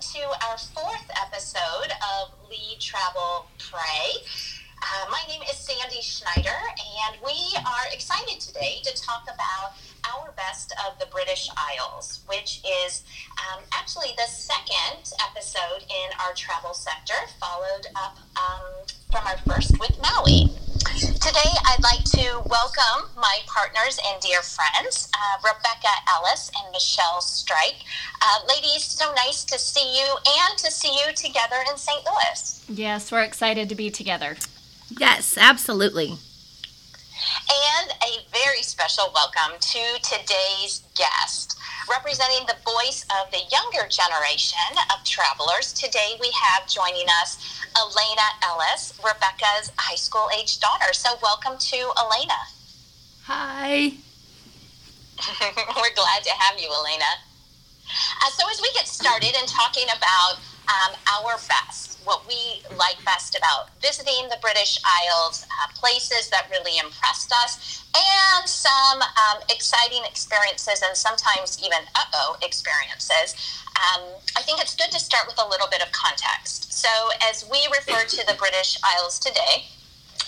to our fourth episode of Lead Travel Pray. Uh, my name is Sandy Schneider, and we are excited today to talk about our best of the British Isles, which is um, actually the second episode in our travel sector, followed up um, from our first with Maui. Today, I'd like to welcome my partners and dear friends, uh, Rebecca Ellis and Michelle Strike. Uh, ladies, so nice to see you and to see you together in St. Louis. Yes, we're excited to be together. Yes, absolutely. And a very special welcome to today's guest. Representing the voice of the younger generation of travelers, today we have joining us Elena Ellis, Rebecca's high school age daughter. So, welcome to Elena. Hi. We're glad to have you, Elena. Uh, so, as we get started in talking about um, our best, what we like best about visiting the British Isles, uh, places that really impressed us, and some um, exciting experiences and sometimes even uh oh experiences. Um, I think it's good to start with a little bit of context. So, as we refer to the British Isles today,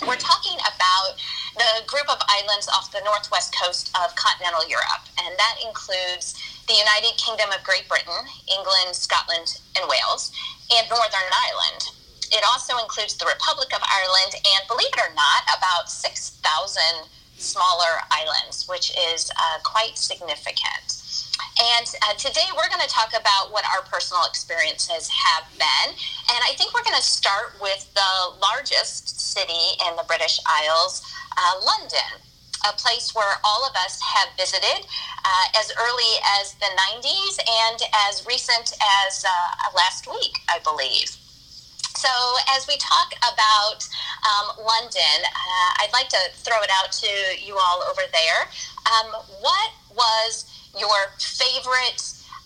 we're talking about the group of islands off the northwest coast of continental Europe, and that includes the United Kingdom of Great Britain, England, Scotland, and Wales, and Northern Ireland. It also includes the Republic of Ireland and, believe it or not, about 6,000 smaller islands, which is uh, quite significant. And uh, today we're going to talk about what our personal experiences have been. And I think we're going to start with the largest city in the British Isles, uh, London a place where all of us have visited uh, as early as the 90s and as recent as uh, last week, I believe. So, as we talk about um, London, uh, I'd like to throw it out to you all over there. Um, what was your favorite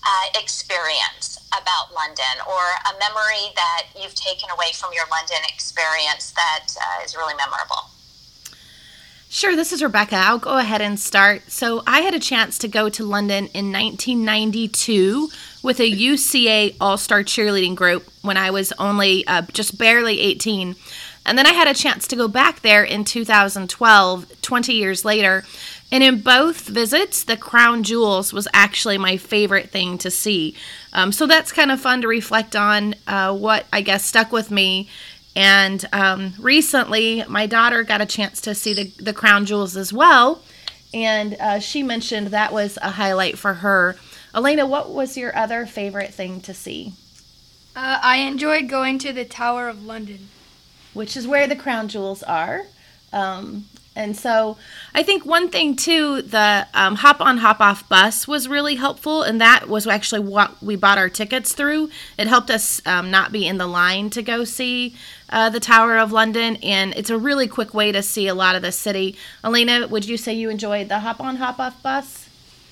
uh, experience about London or a memory that you've taken away from your London experience that uh, is really memorable? Sure, this is Rebecca. I'll go ahead and start. So, I had a chance to go to London in 1992 with a UCA All Star cheerleading group when I was only uh, just barely 18. And then I had a chance to go back there in 2012, 20 years later. And in both visits, the crown jewels was actually my favorite thing to see. Um, so that's kind of fun to reflect on uh, what I guess stuck with me and um, recently, my daughter got a chance to see the, the crown jewels as well. And uh, she mentioned that was a highlight for her. Elena, what was your other favorite thing to see? Uh, I enjoyed going to the Tower of London, which is where the crown jewels are. Um, and so I think one thing too, the um, hop on, hop off bus was really helpful. And that was actually what we bought our tickets through. It helped us um, not be in the line to go see uh, the Tower of London. And it's a really quick way to see a lot of the city. Elena, would you say you enjoyed the hop on, hop off bus?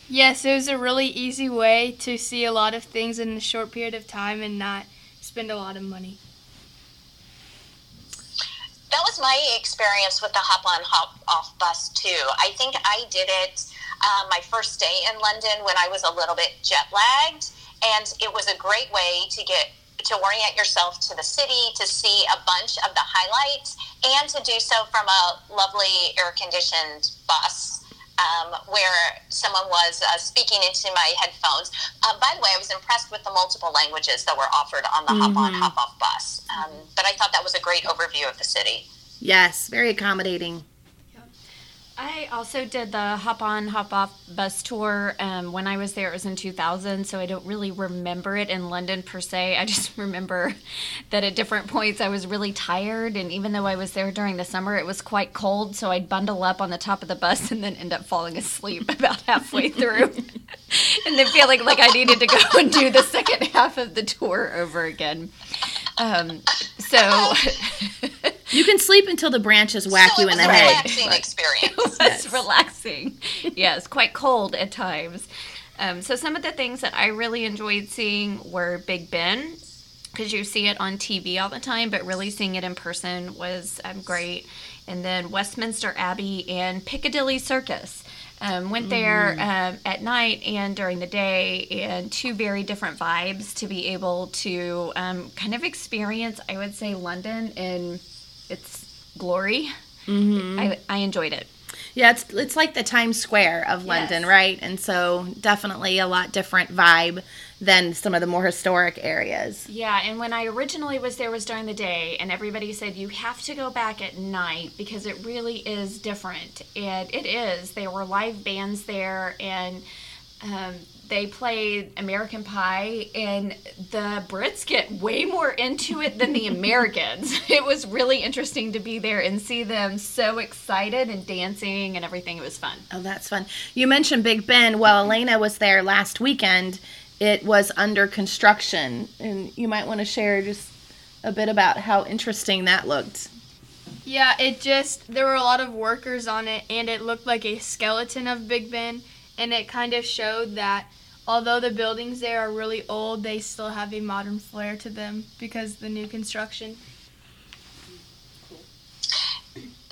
Yes, it was a really easy way to see a lot of things in a short period of time and not spend a lot of money that was my experience with the hop on hop off bus too. I think I did it uh, my first day in London when I was a little bit jet lagged, and it was a great way to get to orient yourself to the city, to see a bunch of the highlights, and to do so from a lovely air conditioned bus um, where someone was uh, speaking into my headphones. Uh, by the way, I was impressed with the multiple languages that were offered on the mm-hmm. hop on, hop off bus. Um, but I thought that was a great overview of the city. Yes, very accommodating. I also did the hop on, hop off bus tour. Um, when I was there, it was in 2000, so I don't really remember it in London per se. I just remember that at different points I was really tired, and even though I was there during the summer, it was quite cold, so I'd bundle up on the top of the bus and then end up falling asleep about halfway through, and then feeling like I needed to go and do the second half of the tour over again. Um, so. You can sleep until the branches whack so you in the head. Relaxing experience. it was yes. relaxing. yes, quite cold at times. Um, so some of the things that I really enjoyed seeing were Big Ben because you see it on TV all the time, but really seeing it in person was um, great. And then Westminster Abbey and Piccadilly Circus. Um, went there um, at night and during the day, and two very different vibes to be able to um, kind of experience, I would say, London in its glory. I, I enjoyed it. Yeah, it's it's like the Times Square of London, Yes. right? And so definitely a lot different vibe than some of the more historic areas. Yeah, and when I originally was there was during the day, and everybody said you have to go back at night because it really is different, and it is. There were live bands there, and um, they played American Pie, and the Brits get way more into it than the Americans. it was really interesting to be there and see them so excited and dancing and everything. It was fun. Oh, that's fun. You mentioned Big Ben. Well, Elena was there last weekend. It was under construction, and you might want to share just a bit about how interesting that looked. Yeah, it just there were a lot of workers on it, and it looked like a skeleton of Big Ben, and it kind of showed that although the buildings there are really old, they still have a modern flair to them because of the new construction.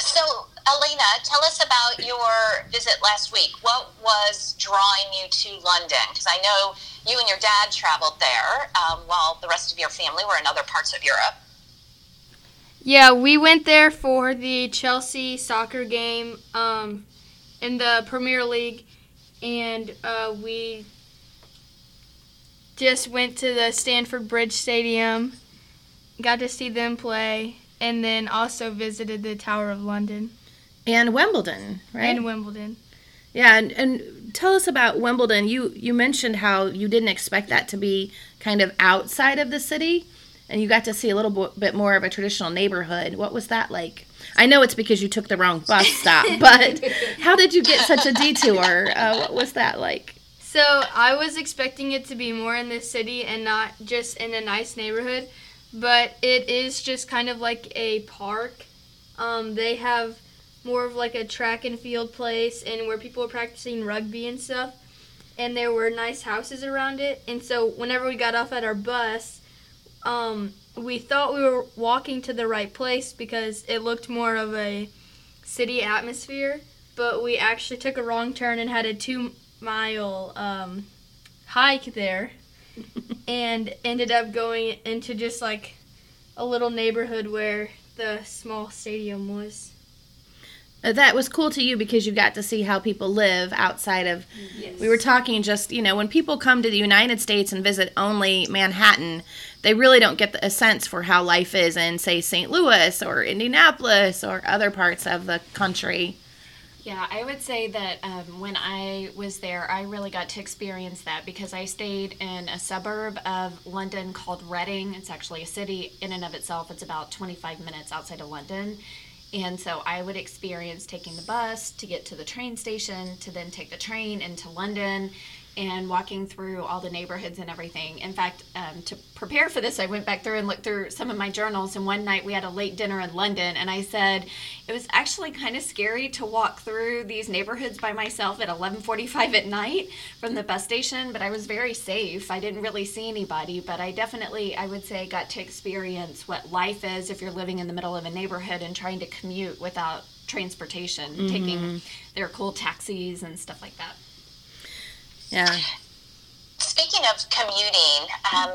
So, Elena, tell us about your visit last week. What was drawing you to London? Because I know you and your dad traveled there um, while the rest of your family were in other parts of Europe. Yeah, we went there for the Chelsea soccer game um, in the Premier League, and uh, we just went to the Stamford Bridge Stadium, got to see them play, and then also visited the Tower of London And Wimbledon, right? and Wimbledon. Yeah, and, and tell us about Wimbledon. You you mentioned how you didn't expect that to be kind of outside of the city, and you got to see a little bo- bit more of a traditional neighborhood. What was that like? I know it's because you took the wrong bus stop, but how did you get such a detour? Uh, what was that like? So I was expecting it to be more in the city and not just in a nice neighborhood, but it is just kind of like a park. Um, they have more of like a track and field place and where people were practicing rugby and stuff. And there were nice houses around it. And so whenever we got off at our bus, um, we thought we were walking to the right place because it looked more of a city atmosphere. But we actually took a wrong turn and had a two mile um, hike there and ended up going into just like a little neighborhood where the small stadium was. That was cool to you because you got to see how people live outside of. We were talking just, you know, when people come to the United States and visit only Manhattan, they really don't get a sense for how life is in, say, St. Louis or Indianapolis or other parts of the country. Yeah, I would say that um, when I was there, I really got to experience that because I stayed in a suburb of London called Reading. It's actually a city in and of itself. It's about 25 minutes outside of London. And so I would experience taking the bus to get to the train station, to then take the train into London and walking through all the neighborhoods and everything. In fact, um, to prepare for this, I went back through and looked through some of my journals. And one night we had a late dinner in London, and I said it was actually kind of scary to walk through these neighborhoods by myself at 11:45 at night from the bus station. But I was very safe. I didn't really see anybody, but I definitely, I would say, got to experience what life is if you're living in the middle of a neighborhood and trying to commute without transportation, taking their cool taxis and stuff like that. Yeah. Speaking of commuting, um,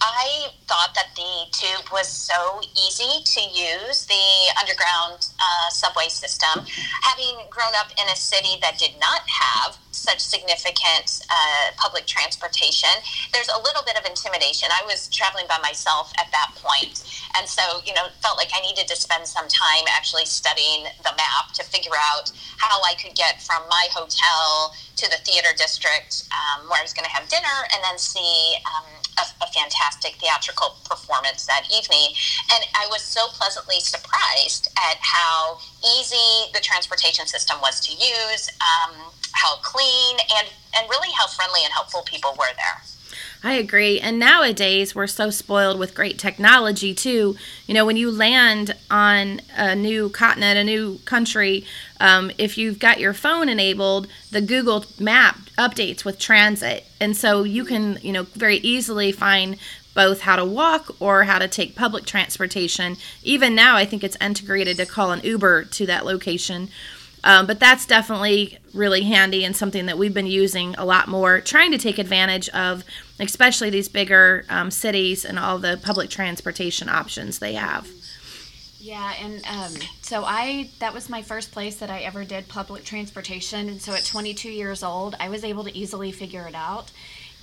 I thought that the tube was so easy to use, the underground uh, subway system. Having grown up in a city that did not have such significant uh, public transportation, there's a little bit of intimidation. I was traveling by myself at that point, and so you know felt like I needed to spend some time actually studying the map to figure out how I could get from my hotel to the theater district um, where I was going to have dinner and then see um, a, a fantastic theatrical performance that evening. And I was so pleasantly surprised at how easy the transportation system was to use, um, how clean, and, and really how friendly and helpful people were there. I agree. And nowadays, we're so spoiled with great technology, too. You know, when you land on a new continent, a new country, um, if you've got your phone enabled, the Google map updates with transit. And so you can, you know, very easily find both how to walk or how to take public transportation. Even now, I think it's integrated to call an Uber to that location. Um, but that's definitely really handy and something that we've been using a lot more, trying to take advantage of, especially these bigger um, cities and all the public transportation options they have. Yeah, and um, so I that was my first place that I ever did public transportation, and so at 22 years old, I was able to easily figure it out.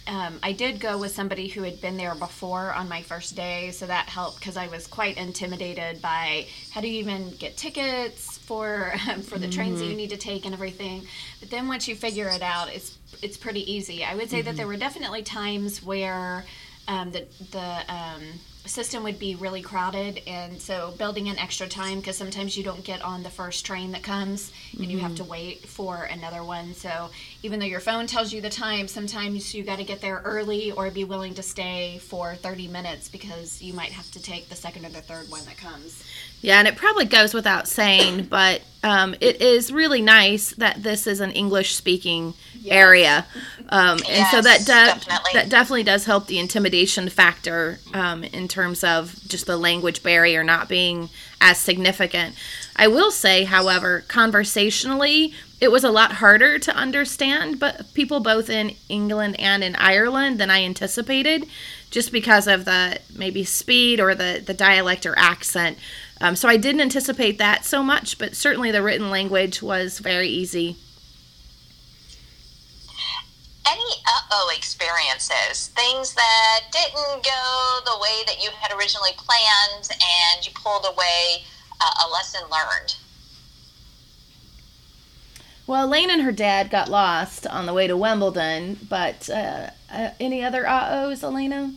Um, I did go with somebody who had been there before on my first day, so that helped because I was quite intimidated by how do you even get tickets for um, for the trains that you need to take and everything. But then once you figure it out, it's it's pretty easy. I would say that there were definitely times where um, the the um, system would be really crowded and so building in extra time because sometimes you don't get on the first train that comes and you have to wait for another one so even though your phone tells you the time sometimes you got to get there early or be willing to stay for 30 minutes because you might have to take the second or the third one that comes Yeah, and it probably goes without saying, but um, it is really nice that this is an English speaking area. Um, and so that Yes, does definitely. that definitely does help the intimidation factor um, in terms of just the language barrier not being as significant. I will say, however, conversationally, it was a lot harder to understand, but people both in England and in Ireland than I anticipated, just because of the maybe speed or the the dialect or accent. Um, so I didn't anticipate that so much, but certainly the written language was very easy. Any uh oh experiences, things that didn't go the way that you had originally planned and you pulled away uh, a lesson learned? Well, Elaine and her dad got lost on the way to Wimbledon, but uh, uh, any other uh-ohs, Elena?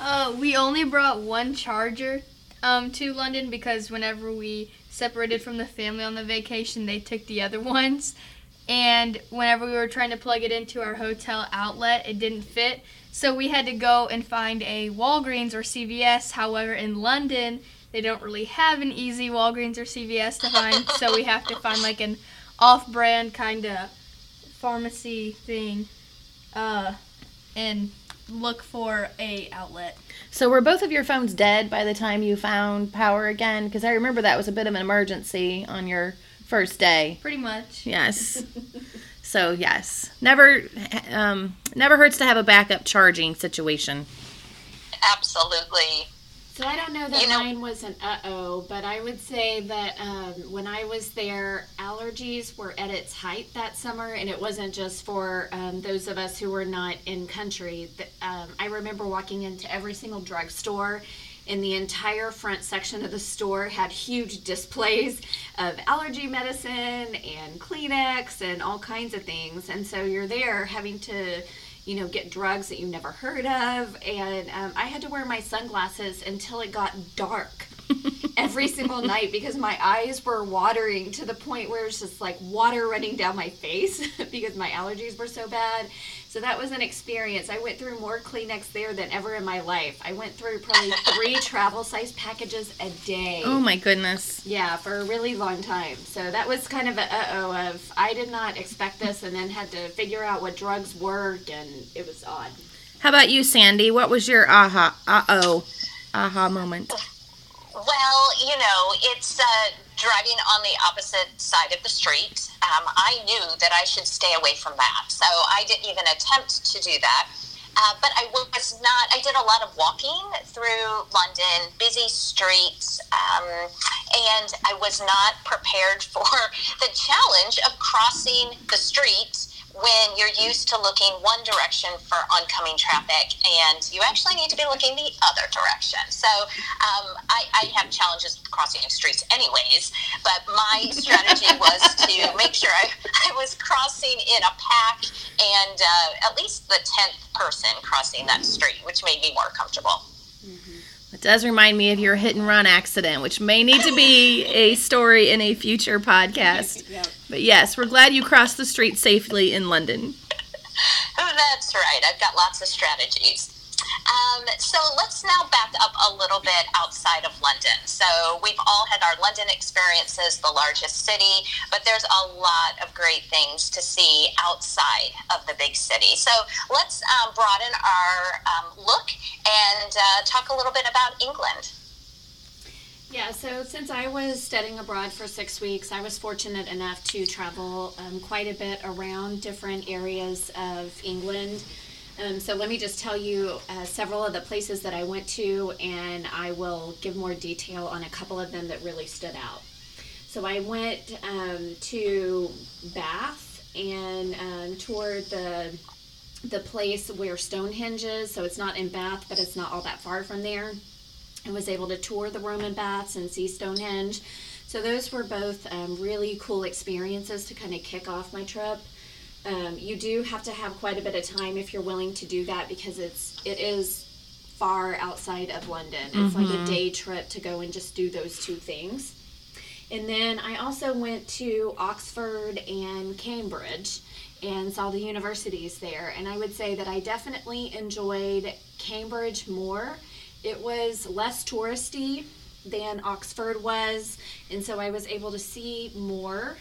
Uh, we only brought one charger um, to London because whenever we separated from the family on the vacation, they took the other ones. And whenever we were trying to plug it into our hotel outlet, it didn't fit. So we had to go and find a Walgreens or CVS. However, in London, they don't really have an easy Walgreens or CVS to find. so we have to find like an off brand kind of pharmacy thing uh, and look for a outlet. So were both of your phones dead by the time you found power again? Because I remember that was a bit of an emergency on your first day. Pretty much. Yes. so yes, never, um, never hurts to have a backup charging situation. Absolutely. So I don't know that You know- mine was an uh oh, but I would say that um, when I was there, allergies were at its height that summer, and it wasn't just for um, those of us who were not in country. Th- Um, I remember walking into every single drugstore. And the entire front section of the store had huge displays of allergy medicine and Kleenex and all kinds of things. And so you're there having to you know, get drugs that you never heard of. And um, I had to wear my sunglasses until it got dark every single night because my eyes were watering to the point where it's just like water running down my face because my allergies were so bad. So that was an experience. I went through more Kleenex there than ever in my life. I went through probably three travel size packages a day. Oh my goodness. Yeah, for a really long time. So that was kind of a uh oh of I did not expect this and then had to figure out what drugs work and it was odd. How about you, Sandy? What was your aha, uh oh, aha moment? Well, you know, it's uh, driving on the opposite side of the street. Um, I knew that I should stay away from that, so I didn't even attempt to do that. Uh, but I was not, I did a lot of walking through London, busy streets, um, and I was not prepared for the challenge of crossing the street when you're used to looking one direction for oncoming traffic and you actually need to be looking the other direction. So um, I, I have challenges with crossing streets anyways, but my strategy was to make sure I, I was crossing in a pack and uh, at least the 10th person crossing that street, which made me more comfortable. It does remind me of your hit and run accident, which may need to be a story in a future podcast. But yes, we're glad you crossed the street safely in London. Oh, that's right. I've got lots of strategies. Um, so let's now back up a little bit outside of London. So we've all had our London experiences, the largest city, but there's a lot of great things to see outside of the big city. So let's um, broaden our um, look and uh, talk a little bit about England. Yeah, so since I was studying abroad for six weeks, I was fortunate enough to travel um, quite a bit around different areas of England. Um, so let me just tell you uh, several of the places that I went to, and I will give more detail on a couple of them that really stood out. So I went um, to Bath and um, toured the the place where Stonehenge is. So it's not in Bath, but it's not all that far from there. I was able to tour the Roman baths and see Stonehenge. So those were both um, really cool experiences to kind of kick off my trip. Um, you do have to have quite a bit of time if you're willing to do that because it's it is far outside of London. It's like a day trip to go and just do those two things. And then I also went to Oxford and Cambridge and saw the universities there. And I would say that I definitely enjoyed Cambridge more. It was less touristy than Oxford was, and so I was able to see more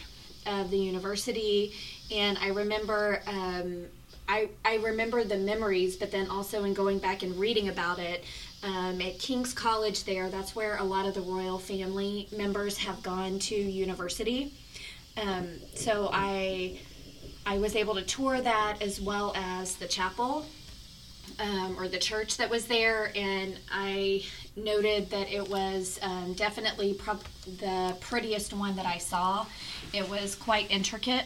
of the university. And I remember, um, I I remember the memories, but then also in going back and reading about it. Um, at King's College, there, that's where a lot of the royal family members have gone to university. Um, so I I was able to tour that as well as the chapel um, or the church that was there, and I noted that it was um, definitely prob- the prettiest one that I saw. It was quite intricate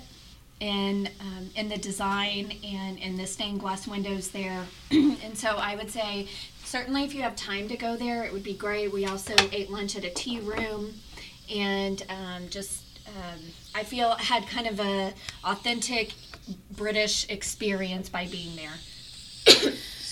in um, in the design and in the stained glass windows there, and so I would say certainly if you have time to go there, it would be great. We also ate lunch at a tea room, and um, just um, I feel had kind of a authentic British experience by being there.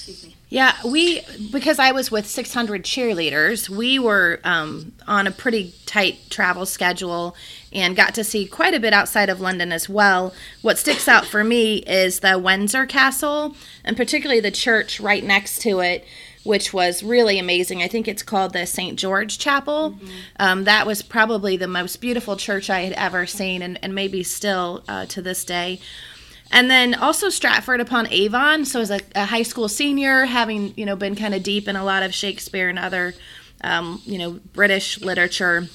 Excuse me. Yeah, we because I was with 600 cheerleaders, we were um, on a pretty tight travel schedule and got to see quite a bit outside of London as well. What sticks out for me is the Windsor Castle and particularly the church right next to it. Which was really amazing. I think it's called the St. George Chapel. Um, that was probably the most beautiful church I had ever seen, and, and maybe still uh, to this day. And then also Stratford upon Avon. So as a, a high school senior, having you know been kind of deep in a lot of Shakespeare and other um, you know British literature,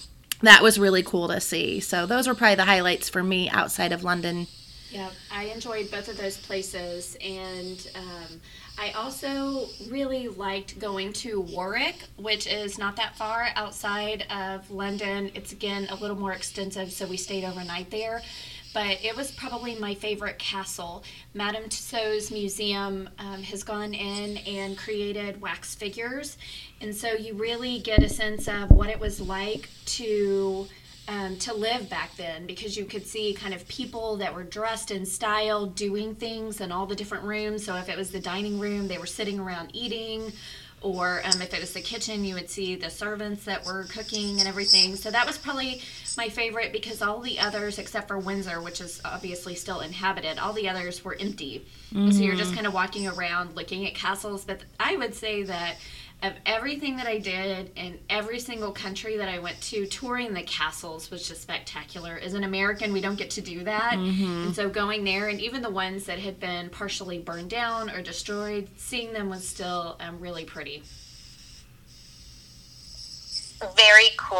that was really cool to see. So those were probably the highlights for me outside of London. Yeah, I enjoyed both of those places, and um, I also really liked going to Warwick, which is not that far outside of London. It's again a little more extensive, so we stayed overnight there. But it was probably my favorite castle. Madame Tussauds Museum um, has gone in and created wax figures, and so you really get a sense of what it was like to um, to live back then because you could see kind of people that were dressed in style doing things in all the different rooms. So if it was the dining room, they were sitting around eating. Or um, if it was the kitchen, you would see the servants that were cooking and everything. So that was probably my favorite because all the others, except for Windsor, which is obviously still inhabited, all the others were empty. And so you're just kind of walking around looking at castles. But I would say that of everything that I did in every single country that I went to, touring the castles was just spectacular. As an American, we don't get to do that. And so going there, and even the ones that had been partially burned down or destroyed, seeing them was still um, really pretty. Very cool.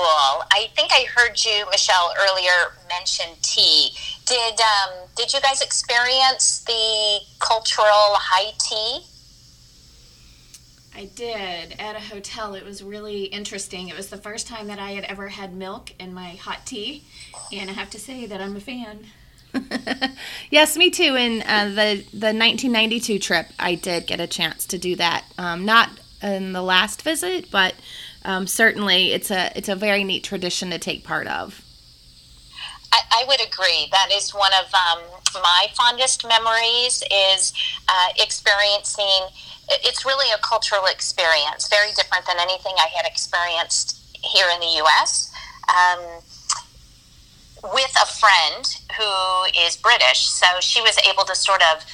I think I heard you, Michelle, earlier mention tea. Did um, did you guys experience the cultural high tea? I did at a hotel. It was really interesting. It was the first time that I had ever had milk in my hot tea, and I have to say that I'm a fan. yes, me too. In uh, the the 1992 trip, I did get a chance to do that. Um, not in the last visit, but um, certainly it's a it's a very neat tradition to take part of. I, I would agree. That is one of um, my fondest memories is uh, experiencing. It's really a cultural experience, very different than anything I had experienced here in the U.S. Um, with a friend who is British, so she was able to sort of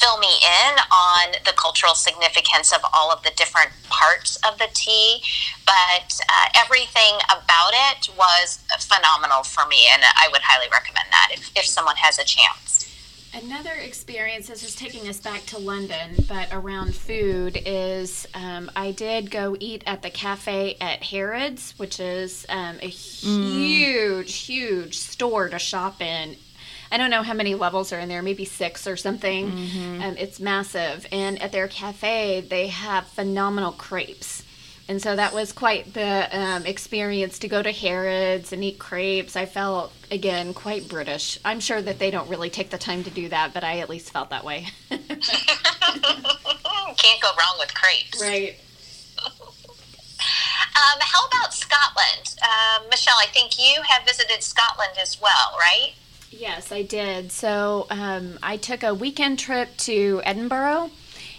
fill me in on the cultural significance of all of the different parts of the tea. But uh, everything about it was phenomenal for me, and I would highly recommend that if, if someone has a chance. Another experience, this is taking us back to London, but around food, is um, I did go eat at the cafe at Harrods, which is um, a huge, huge store to shop in. I don't know how many levels are in there, maybe six or something. Um, it's massive. And at their cafe, they have phenomenal crepes. And so that was quite the um, experience to go to Harrods and eat crepes. I felt, again, quite British. I'm sure that they don't really take the time to do that, but I at least felt that way. Can't go wrong with crepes. right. Um, how about Scotland? Um, Michelle, I think you have visited Scotland as well, right? Yes, I did. So um, I took a weekend trip to Edinburgh.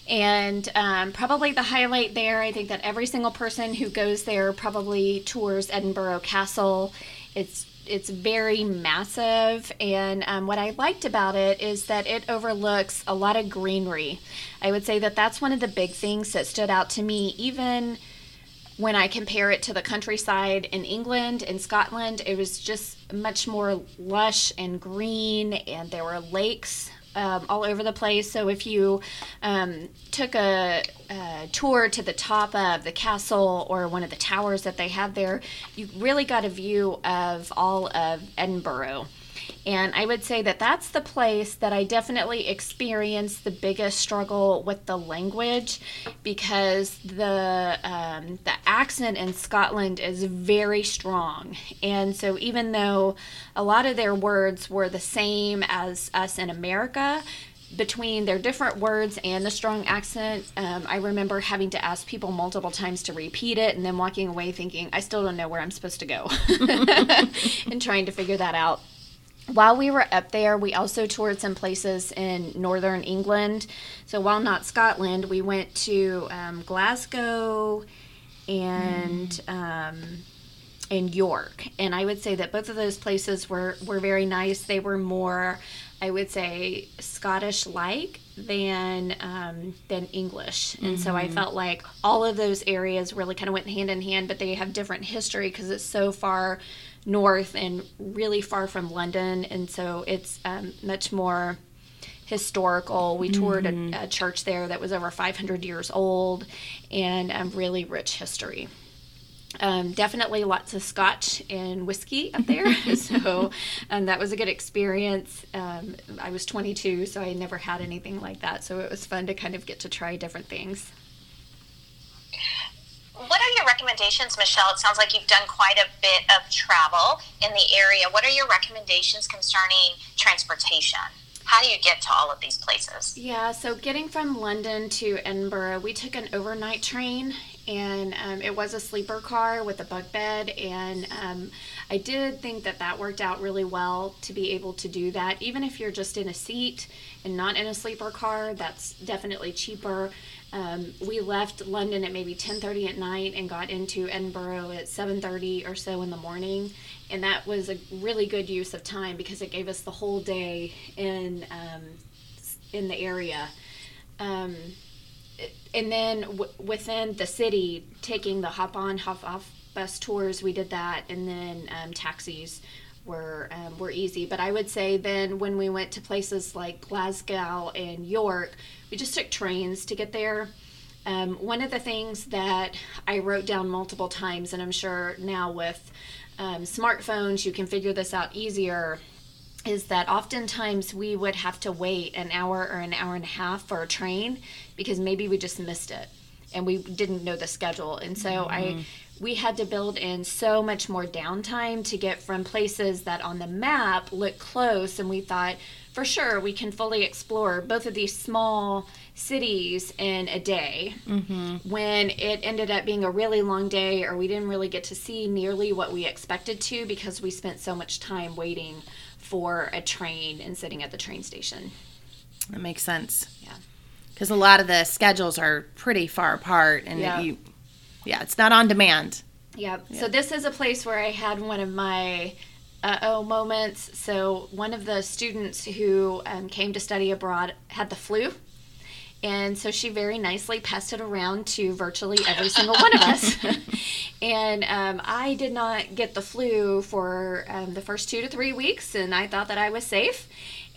And um, probably the highlight there, I think that every single person who goes there probably tours Edinburgh Castle. It's it's very massive, and um, what I liked about it is that it overlooks a lot of greenery. I would say that that's one of the big things that stood out to me, even when I compare it to the countryside in England and Scotland, it was just much more lush and green, and there were lakes um, all over the place. So if you um, took a, a, tour to the top of the castle or one of the towers that they have there, you really got a view of all of Edinburgh. And I would say that that's the place that I definitely experienced the biggest struggle with the language because the um, the accent in Scotland is very strong. And so even though a lot of their words were the same as us in America, between their different words and the strong accent, um, I remember having to ask people multiple times to repeat it and then walking away thinking, I still don't know where I'm supposed to go and trying to figure that out while we were up there, we also toured some places in northern England. So while not Scotland, we went to um, Glasgow and mm. um, and York. And I would say that both of those places were were very nice. They were more, I would say, Scottish like than um, than English. And mm-hmm. so I mm-hmm. felt like all of those areas really kind of went hand in hand, but they have different history because it's so far north and really far from London, and so it's um, much more historical. We toured mm-hmm. a, a, church there that was over 500 years old and um, really rich history. Um, definitely lots of scotch and whiskey up there. so um, that was a good experience. Um, I was 22, so I never had anything like that. So it was fun to kind of get to try different things what are your recommendations, Michelle? It sounds like you've done quite a bit of travel in the area. What are your recommendations concerning transportation? How do you get to all of these places? Yeah, so getting from London to Edinburgh, we took an overnight train and um, it was a sleeper car with a bunk bed and um, i did think that that worked out really well to be able to do that even if you're just in a seat and not in a sleeper car that's definitely cheaper um, we left London at maybe 10:30 at night and got into Edinburgh at 7:30 or so in the morning, and that was a really good use of time because it gave us the whole day in um, in the area. Um, and then w- within the city, taking the hop on, hop off bus tours, we did that, and then um, taxis were um, were easy. But I would say then when we went to places like Glasgow and York, we just took trains to get there. Um, one of the things that I wrote down multiple times, and I'm sure now with um, smartphones you can figure this out easier, is that oftentimes we would have to wait an hour or an hour and a half for a train because maybe we just missed it and we didn't know the schedule. And so mm-hmm. I we had to build in so much more downtime to get from places that on the map look close and we thought for sure we can fully explore both of these small cities in a day mm-hmm. when it ended up being a really long day or we didn't really get to see nearly what we expected to because we spent so much time waiting for a train and sitting at the train station that makes sense yeah because a lot of the schedules are pretty far apart and yeah. you yeah, it's not on demand. Yep. Yeah. So this is a place where I had one of my uh oh moments. So one of the students who um, came to study abroad had the flu. And so she very nicely passed it around to virtually every single one of us. and um, I did not get the flu for um, the first two to three weeks, and I thought that I was safe.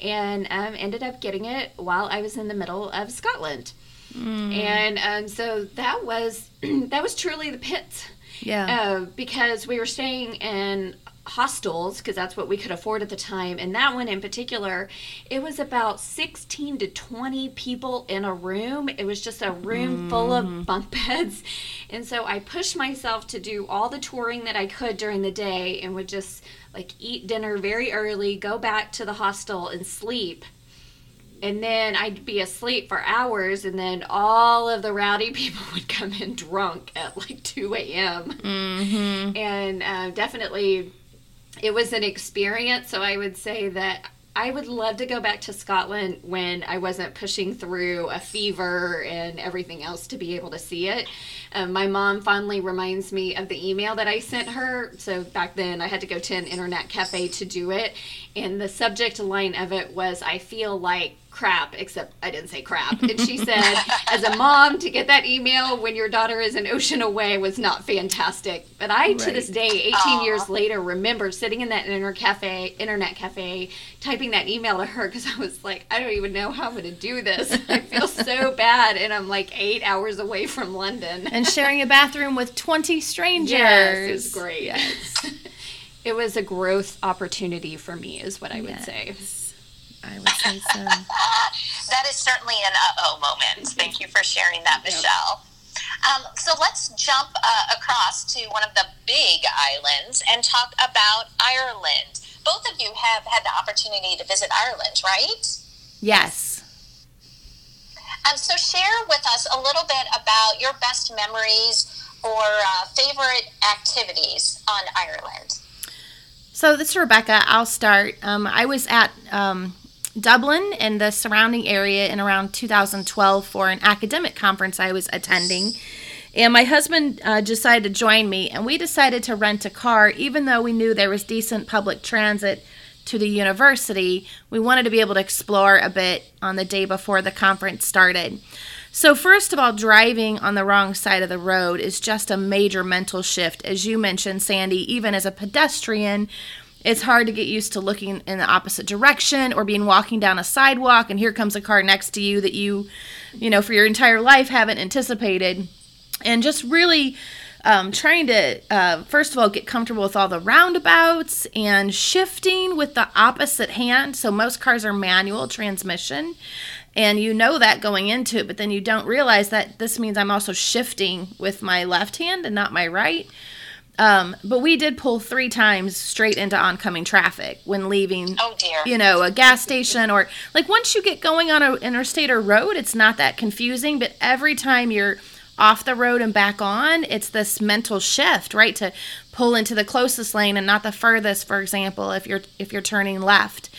and um, ended up getting it while I was in the middle of Scotland. And um, so that was that was truly the pits Yeah. uh, because we were staying in hostels because that's what we could afford at the time. And that one in particular it was about 16 to 20 people in a room. It was just a room full of bunk beds. And so i pushed myself to do all the touring that i could during the day and would just like eat dinner very early go back to the hostel and sleep and then I'd be asleep for hours, and then all of the rowdy people would come in drunk at like 2 a.m. Mm-hmm. And uh, definitely, it was an experience. So I would say that I would love to go back to Scotland when I wasn't pushing through a fever and everything else to be able to see it. Um, my mom fondly reminds me of the email that I sent her. So back then, I had to go to an internet cafe to do it. And the subject line of it was, I feel like crap, except I didn't say crap. And she said, as a mom, to get that email when your daughter is an ocean away was not fantastic. But I, to this day, 18 Aw. years later, remember sitting in that internet cafe, internet cafe, typing that email to her because I was like, I don't even know how I'm going to do this. I feel so bad, and I'm like eight hours away from London. and sharing a bathroom with 20 strangers. Yes, it was great. it was a growth opportunity for me, is what I would say. I would say so. that is certainly an uh oh moment. Thank you for sharing that, Michelle. Um, so let's jump uh, across to one of the big islands and talk about Ireland. Both of you have had the opportunity to visit Ireland, right? Yes. Um, so share with us a little bit about your best memories or uh, favorite activities on Ireland. So this is Rebecca. I'll start. Um, I was at um, Dublin and the surrounding area in around 2012 for an academic conference I was attending. And my husband uh, decided to join me, and we decided to rent a car, even though we knew there was decent public transit to the university. We wanted to be able to explore a bit on the day before the conference started. So, first of all, driving on the wrong side of the road is just a major mental shift. As you mentioned, Sandy, even as a pedestrian, it's hard to get used to looking in the opposite direction or being walking down a sidewalk and here comes a car next to you that you, you know, for your entire life haven't anticipated. And just really um, trying to, uh, first of all, get comfortable with all the roundabouts and shifting with the opposite hand. So most cars are manual transmission. And you know that going into it, but then you don't realize that this means I'm also shifting with my left hand and not my right. Um, but we did pull three times straight into oncoming traffic when leaving Oh dear. you know, a gas station or like once you get going on an interstate or road, it's not that confusing. But every time you're off the road and back on, it's this mental shift, right? To pull into the closest lane and not the furthest, for example, if you're if you're turning left.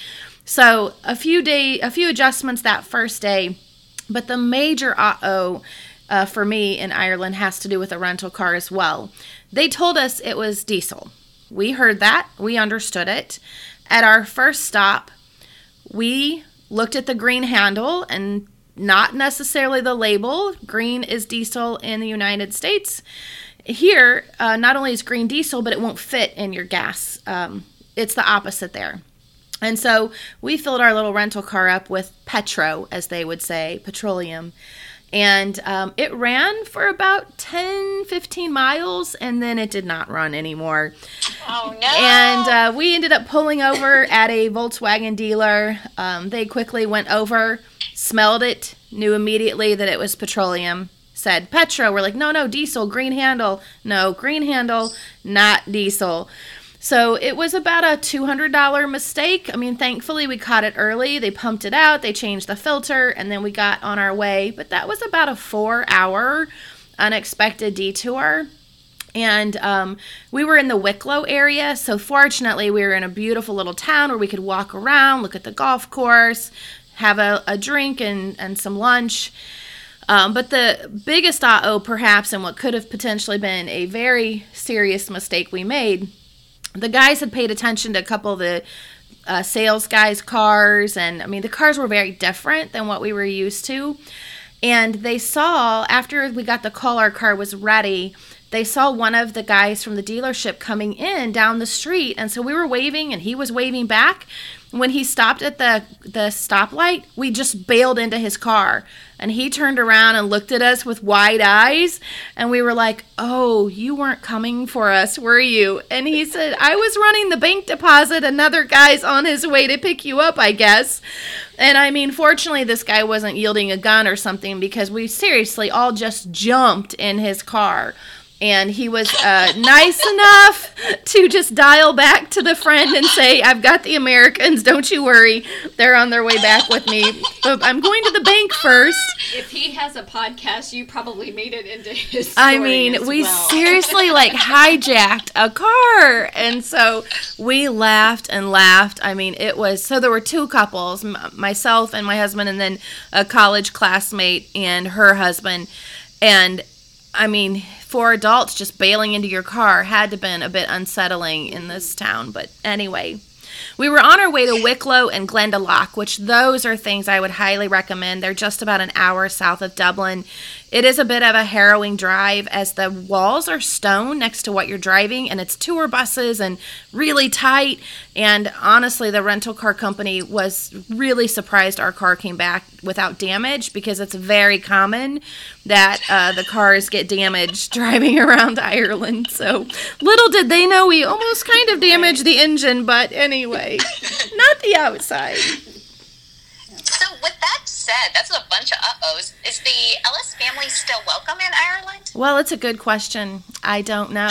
So a few day a few adjustments that first day, but the major uh-oh uh, for me in Ireland has to do with a rental car as well. They told us it was diesel. We heard that, we understood it. At our first stop, we looked at the green handle and not necessarily the label. Green is diesel in the United States. Here, uh, not only is green diesel, but it won't fit in your gas. Um, it's the opposite there. And so we filled our little rental car up with petro, as they would say, petroleum. And um, it ran for about 10, 15 miles, and then it did not run anymore. Oh no. And uh, we ended up pulling over at a Volkswagen dealer. Um, they quickly went over, smelled it, knew immediately that it was petroleum. Said petro. We're like, no, no, diesel, green handle. No, green handle, not diesel. So it was about a $200 mistake. I mean, thankfully we caught it early. They pumped it out, they changed the filter, and then we got on our way. But that was about a four hour unexpected detour. And um, we were in the Wicklow area, so fortunately, we were in a beautiful little town where we could walk around, look at the golf course, have a, a drink and, and some lunch. Um, but the biggest uh-oh, perhaps, and what could have potentially been a very serious mistake we made, the guys had paid attention to a couple of the uh, sales guys' cars, and I mean, the cars were very different than what we were used to. And they saw after we got the call, our car was ready they saw one of the guys from the dealership coming in down the street. And so we were waving and he was waving back. When he stopped at the, the stoplight, we just bailed into his car. And he turned around and looked at us with wide eyes. And we were like, Oh, you weren't coming for us, were you? And he said, I was running the bank deposit. Another guy's on his way to pick you up, I guess. And I mean, fortunately, this guy wasn't yielding a gun or something because we seriously all just jumped in his car and he was uh, nice enough to just dial back to the friend and say, "I've got the Americans. Don't you worry. They're on their way back with me. But I'm going to the bank first. If he has a podcast, you probably made it into his. I mean, we well. seriously like hijacked a car, and so we laughed and laughed. I mean, it was so there were two couples, m- myself and my husband, and then a college classmate and her husband, and I mean, for adults, just bailing into your car had to been a bit unsettling in this town. But anyway, we were on our way to Wicklow and Glendalough, which those are things I would highly recommend. They're just about an hour south of Dublin. It is a bit of a harrowing drive as the walls are stone next to what you're driving, and it's tour buses and really tight. And honestly, the rental car company was really surprised our car came back without damage because it's very common that uh, the cars get damaged driving around Ireland. So little did they know we almost kind of damaged the engine, but anyway, not the outside. So, with that said, that's a bunch of uh-ohs. Is the Ellis family still welcome in Ireland? Well, it's a good question. I don't know.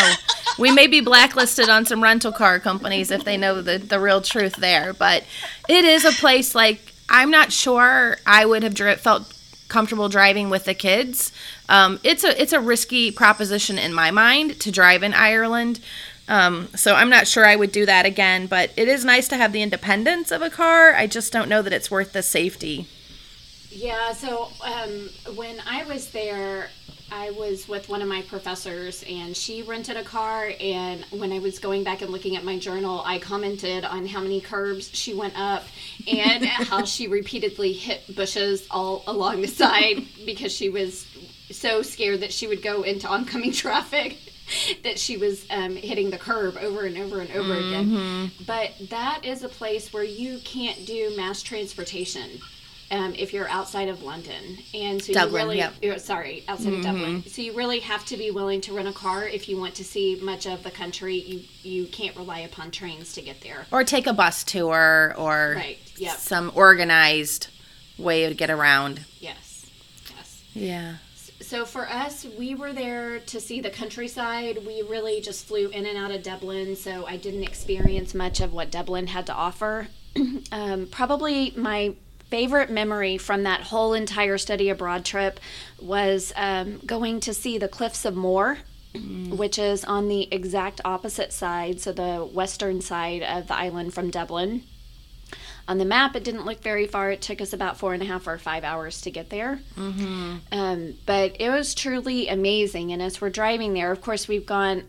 We may be blacklisted on some rental car companies if they know the, the real truth there, but it is a place like I'm not sure I would have dri- felt comfortable driving with the kids. Um, it's a it's a risky proposition in my mind to drive in Ireland. Um, so I'm not sure I would do that again, but it is nice to have the independence of a car. I just don't know that it's worth the safety. Yeah, so um, when I was there, I was with one of my professors, and she rented a car. And when I was going back and looking at my journal, I commented on how many curbs she went up and how she repeatedly hit bushes all along the side because she was so scared that she would go into oncoming traffic. That she was um, hitting the curb over and over and over again. But that is a place where you can't do mass transportation um, if you're outside of London. And so Dublin, you really, yep. you're- sorry, outside of Dublin. Mm-hmm. So you really have to be willing to rent a car if you want to see much of the country. You you can't rely upon trains to get there. Or take a bus tour or Right. Yep. some organized way to get around. Yes. Yes. Yeah. So for us, we were there to see the countryside. We really just flew in and out of Dublin, so I didn't experience much of what Dublin had to offer. um, probably my favorite memory from that whole entire study abroad trip was um, going to see the Cliffs of Moher. Which is on the exact opposite side, so the western side of the island from Dublin. On the map, it didn't look very far. It took us about four and a half or five hours to get there. Um, but it was truly amazing. And as we're driving there, of course, we've gone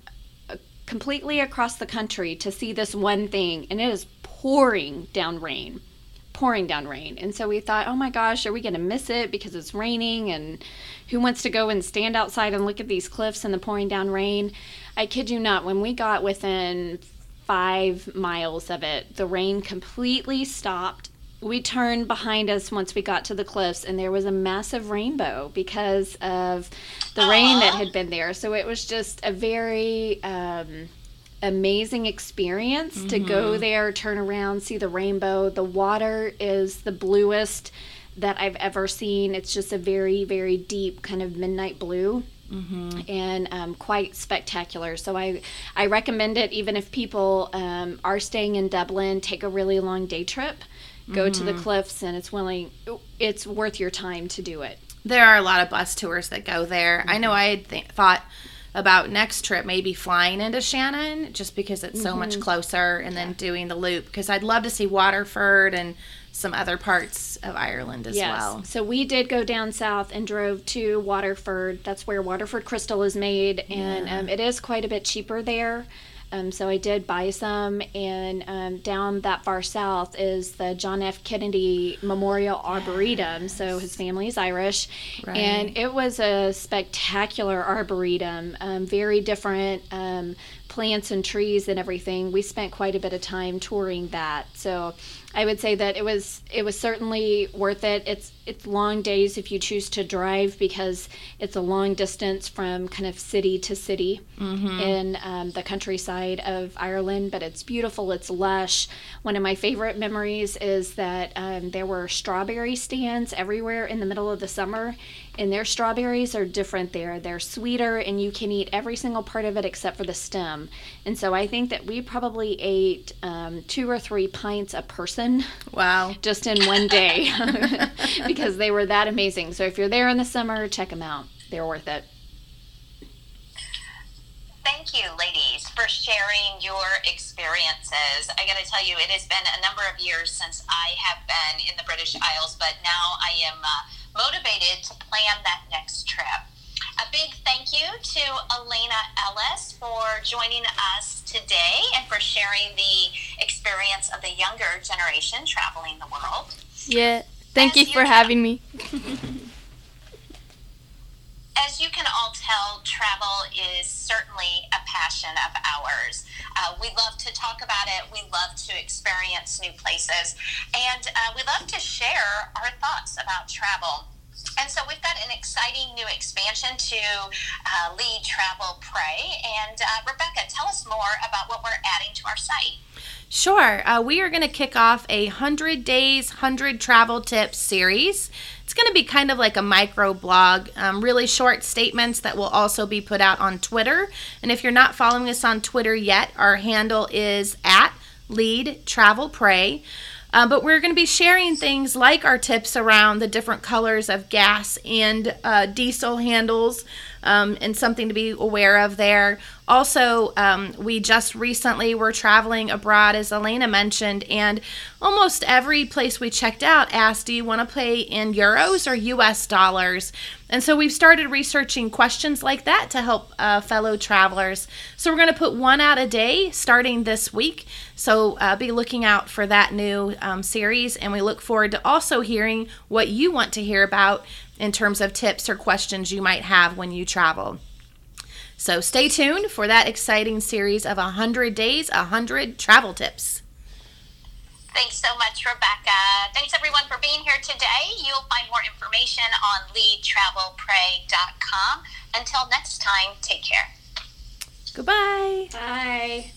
uh, completely across the country to see this one thing, and it is pouring down rain. Pouring down rain. And so we thought, oh my gosh, are we going to miss it because it's raining? And who wants to go and stand outside and look at these cliffs and the pouring down rain? I kid you not, when we got within five miles of it, the rain completely stopped. We turned behind us once we got to the cliffs and there was a massive rainbow because of the rain that had been there. So it was just a very um, amazing experience to go there turn around see the rainbow. The water is the bluest that i've ever seen. It's just a very very deep kind of midnight blue and um, quite spectacular. So I I recommend it even if people um, are staying in Dublin, take a really long day trip, go to the cliffs, and it's willing it's worth your time to do it. There are a lot of bus tours that go there. I know I had th- thought about next trip maybe flying into Shannon just because it's so much closer and then doing the loop because I'd love to see Waterford and some other parts of Ireland as well. So we did go down south and drove to Waterford. That's where Waterford Crystal is made, and um, it is quite a bit cheaper there. Um, so I did buy some, and um, down that far south is the John F. Kennedy Memorial Arboretum. So his family is Irish, Right. and it was a spectacular arboretum, um, very different um, plants and trees and everything. We spent quite a bit of time touring that, so I would say that it was it was certainly worth it. It's it's long days if you choose to drive because it's a long distance from kind of city to city in um, the countryside of Ireland, but it's beautiful. It's lush. One of my favorite memories is that um, there were strawberry stands everywhere in the middle of the summer, and their strawberries are different there. They're sweeter, and you can eat every single part of it except for the stem. And so I think that we probably ate um, two or three pints a person Wow. just in one day because they were that amazing. So if you're there in the summer, check them out. They're worth it. Thank you, ladies, for sharing your experiences. I got to tell you, it has been a number of years since I have been in the British Isles, but now I am uh, motivated to plan that next trip. A big thank you to Elena Ellis for joining us today and for sharing the experience of the younger generation traveling the world. Yeah. Thank As you for you- having me. as you can all tell, travel is certainly a passion of ours. Uh, we love to talk about it. We love to experience new places, and uh, we love to share our thoughts about travel. And so we've got an exciting new expansion to uh, Lead Travel Pray. And uh, Rebecca, tell us more about what we're adding to our site. Sure. Uh, we are going to kick off a 100 Days, 100 Travel Tips series. It's going to be kind of like a micro blog, um, really short statements that will also be put out on Twitter. And if you're not following us on Twitter yet, our handle is at Lead Travel Pray. Uh, but we're going to be sharing things like our tips around the different colors of gas and uh, diesel handles um, and something to be aware of there. Also, um, we just recently were traveling abroad, as Elena mentioned, and almost every place we checked out asked, Do you want to pay in euros or US dollars? And so we've started researching questions like that to help uh, fellow travelers. So we're going to put one out a day starting this week. So uh, be looking out for that new um, series. And we look forward to also hearing what you want to hear about in terms of tips or questions you might have when you travel. So stay tuned for that exciting series of 100 days, 100 travel tips. Thanks so much, Rebecca. Thanks everyone for being here today. You'll find more information on leadtravelpray.com. Until next time, take care. Goodbye. Bye.